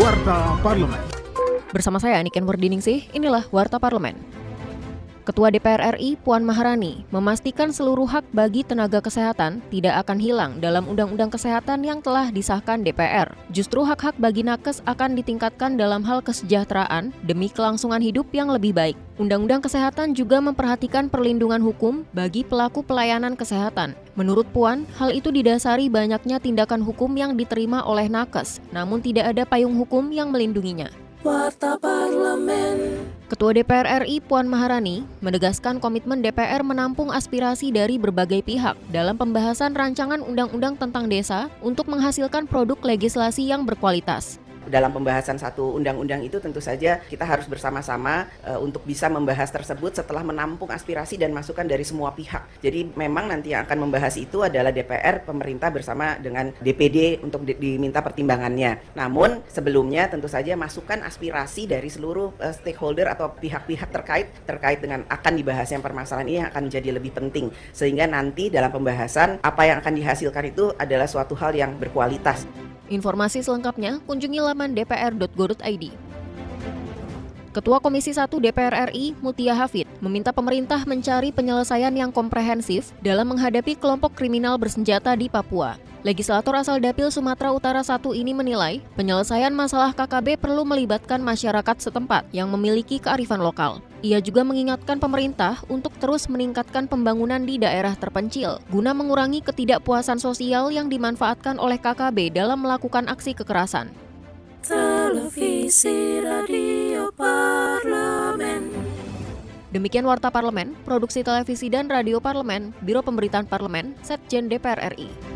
Warta Parlemen. Bersama saya Niken Wardiningsih, inilah Warta Parlemen. Ketua DPR RI Puan Maharani memastikan seluruh hak bagi tenaga kesehatan tidak akan hilang dalam Undang-Undang Kesehatan yang telah disahkan DPR. Justru hak-hak bagi nakes akan ditingkatkan dalam hal kesejahteraan demi kelangsungan hidup yang lebih baik. Undang-Undang Kesehatan juga memperhatikan perlindungan hukum bagi pelaku pelayanan kesehatan. Menurut Puan, hal itu didasari banyaknya tindakan hukum yang diterima oleh nakes, namun tidak ada payung hukum yang melindunginya. Warta Parlemen. Ketua DPR RI Puan Maharani menegaskan komitmen DPR menampung aspirasi dari berbagai pihak dalam pembahasan rancangan undang-undang tentang desa untuk menghasilkan produk legislasi yang berkualitas dalam pembahasan satu undang-undang itu tentu saja kita harus bersama-sama uh, untuk bisa membahas tersebut setelah menampung aspirasi dan masukan dari semua pihak. Jadi memang nanti yang akan membahas itu adalah DPR, pemerintah bersama dengan DPD untuk di diminta pertimbangannya. Namun sebelumnya tentu saja masukan aspirasi dari seluruh uh, stakeholder atau pihak-pihak terkait terkait dengan akan dibahasnya permasalahan ini akan menjadi lebih penting sehingga nanti dalam pembahasan apa yang akan dihasilkan itu adalah suatu hal yang berkualitas. Informasi selengkapnya kunjungi laman dpr.go.id. Ketua Komisi 1 DPR RI, Mutia Hafid, meminta pemerintah mencari penyelesaian yang komprehensif dalam menghadapi kelompok kriminal bersenjata di Papua. Legislator asal Dapil Sumatera Utara I ini menilai penyelesaian masalah KKB perlu melibatkan masyarakat setempat yang memiliki kearifan lokal. Ia juga mengingatkan pemerintah untuk terus meningkatkan pembangunan di daerah terpencil guna mengurangi ketidakpuasan sosial yang dimanfaatkan oleh KKB dalam melakukan aksi kekerasan. Televisi Radio Parlemen. Demikian Warta Parlemen, Produksi Televisi dan Radio Parlemen, Biro Pemberitaan Parlemen, Setjen DPR RI.